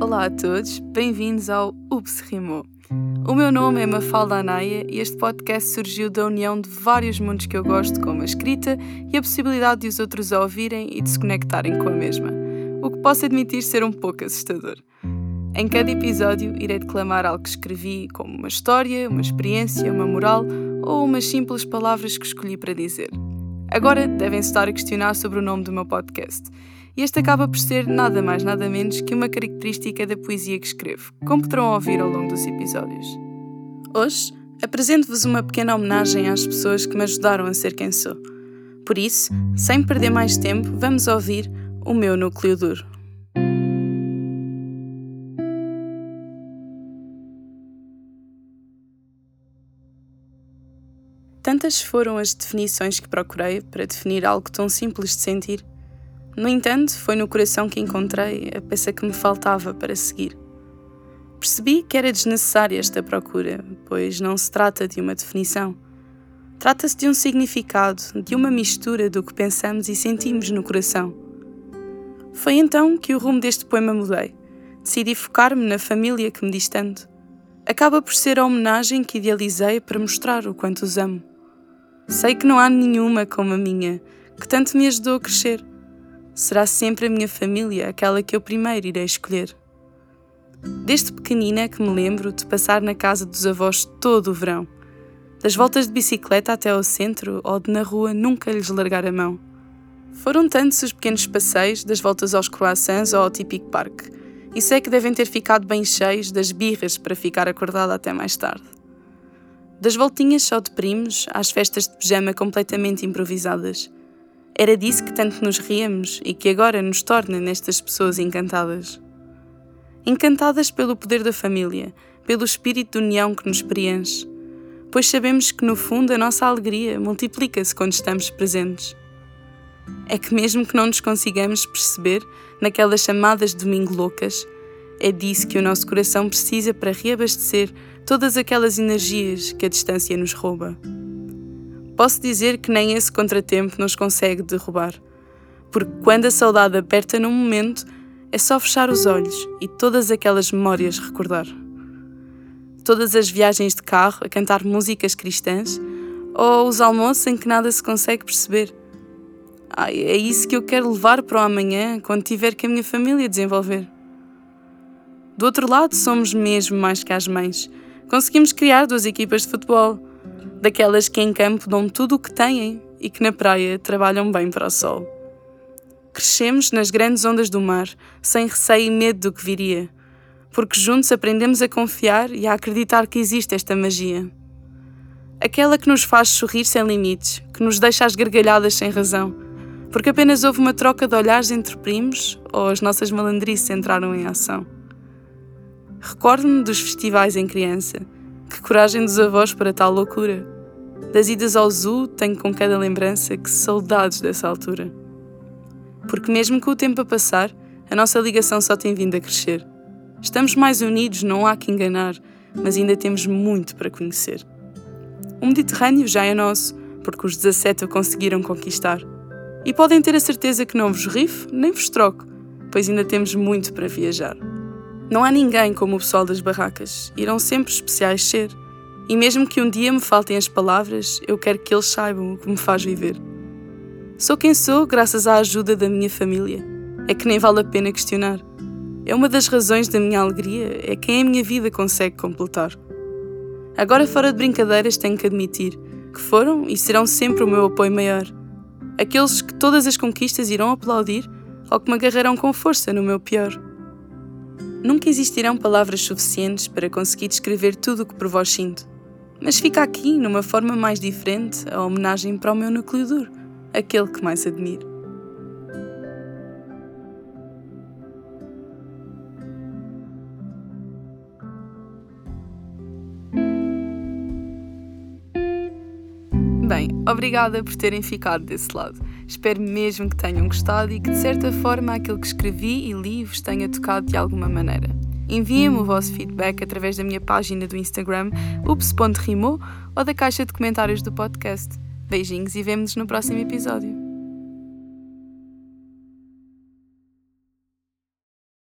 Olá a todos, bem-vindos ao Ups Rimou. O meu nome é Mafalda Anaia e este podcast surgiu da união de vários mundos que eu gosto, como a escrita e a possibilidade de os outros a ouvirem e de se conectarem com a mesma, o que posso admitir ser um pouco assustador. Em cada episódio irei declamar algo que escrevi, como uma história, uma experiência, uma moral ou umas simples palavras que escolhi para dizer. Agora devem-se estar a questionar sobre o nome do meu podcast e este acaba por ser nada mais nada menos que uma característica da poesia que escrevo, como poderão ouvir ao longo dos episódios. Hoje apresento-vos uma pequena homenagem às pessoas que me ajudaram a ser quem sou. Por isso, sem perder mais tempo, vamos ouvir o meu núcleo duro. Tantas foram as definições que procurei para definir algo tão simples de sentir no entanto, foi no coração que encontrei a peça que me faltava para seguir. Percebi que era desnecessária esta procura, pois não se trata de uma definição. Trata-se de um significado, de uma mistura do que pensamos e sentimos no coração. Foi então que o rumo deste poema mudei. Decidi focar-me na família que me diz tanto. Acaba por ser a homenagem que idealizei para mostrar o quanto os amo. Sei que não há nenhuma como a minha, que tanto me ajudou a crescer será sempre a minha família aquela que eu primeiro irei escolher. Desde pequenina que me lembro de passar na casa dos avós todo o verão, das voltas de bicicleta até ao centro ou de na rua nunca lhes largar a mão. Foram tantos os pequenos passeios, das voltas aos croissants ou ao típico parque, e sei que devem ter ficado bem cheios das birras para ficar acordada até mais tarde. Das voltinhas só de primos às festas de pijama completamente improvisadas – era disso que tanto nos ríamos e que agora nos torna nestas pessoas encantadas. Encantadas pelo poder da família, pelo espírito de união que nos preenche, pois sabemos que no fundo a nossa alegria multiplica-se quando estamos presentes. É que mesmo que não nos consigamos perceber naquelas chamadas domingo loucas, é disso que o nosso coração precisa para reabastecer todas aquelas energias que a distância nos rouba. Posso dizer que nem esse contratempo nos consegue derrubar, porque quando a saudade aperta num momento, é só fechar os olhos e todas aquelas memórias recordar. Todas as viagens de carro a cantar músicas cristãs ou os almoços em que nada se consegue perceber. Ai, é isso que eu quero levar para o amanhã quando tiver que a minha família desenvolver. Do outro lado, somos mesmo mais que as mães. Conseguimos criar duas equipas de futebol daquelas que em campo dão tudo o que têm e que na praia trabalham bem para o sol. Crescemos nas grandes ondas do mar, sem receio e medo do que viria, porque juntos aprendemos a confiar e a acreditar que existe esta magia. Aquela que nos faz sorrir sem limites, que nos deixa às gargalhadas sem razão, porque apenas houve uma troca de olhares entre primos ou as nossas malandrices entraram em ação. Recordo-me dos festivais em criança. Coragem dos avós para tal loucura! Das idas ao zoo tenho com cada lembrança que saudades dessa altura. Porque mesmo com o tempo a passar, a nossa ligação só tem vindo a crescer. Estamos mais unidos, não há que enganar, mas ainda temos muito para conhecer. O Mediterrâneo já é nosso, porque os 17 o conseguiram conquistar. E podem ter a certeza que não vos rifo nem vos troco, pois ainda temos muito para viajar. Não há ninguém como o pessoal das barracas, irão sempre especiais ser. E mesmo que um dia me faltem as palavras, eu quero que eles saibam o que me faz viver. Sou quem sou graças à ajuda da minha família. É que nem vale a pena questionar. É uma das razões da minha alegria, é quem a minha vida consegue completar. Agora, fora de brincadeiras, tenho que admitir que foram e serão sempre o meu apoio maior. Aqueles que todas as conquistas irão aplaudir ou que me agarrarão com força no meu pior. Nunca existirão palavras suficientes para conseguir descrever tudo o que por vós sinto. Mas fica aqui, numa forma mais diferente, a homenagem para o meu núcleo duro, aquele que mais admiro. Bem, obrigada por terem ficado desse lado. Espero mesmo que tenham gostado e que, de certa forma, aquilo que escrevi e li vos tenha tocado de alguma maneira. Enviem-me o vosso feedback através da minha página do Instagram, ups.rimo, ou da caixa de comentários do podcast. Beijinhos e vemo-nos no próximo episódio.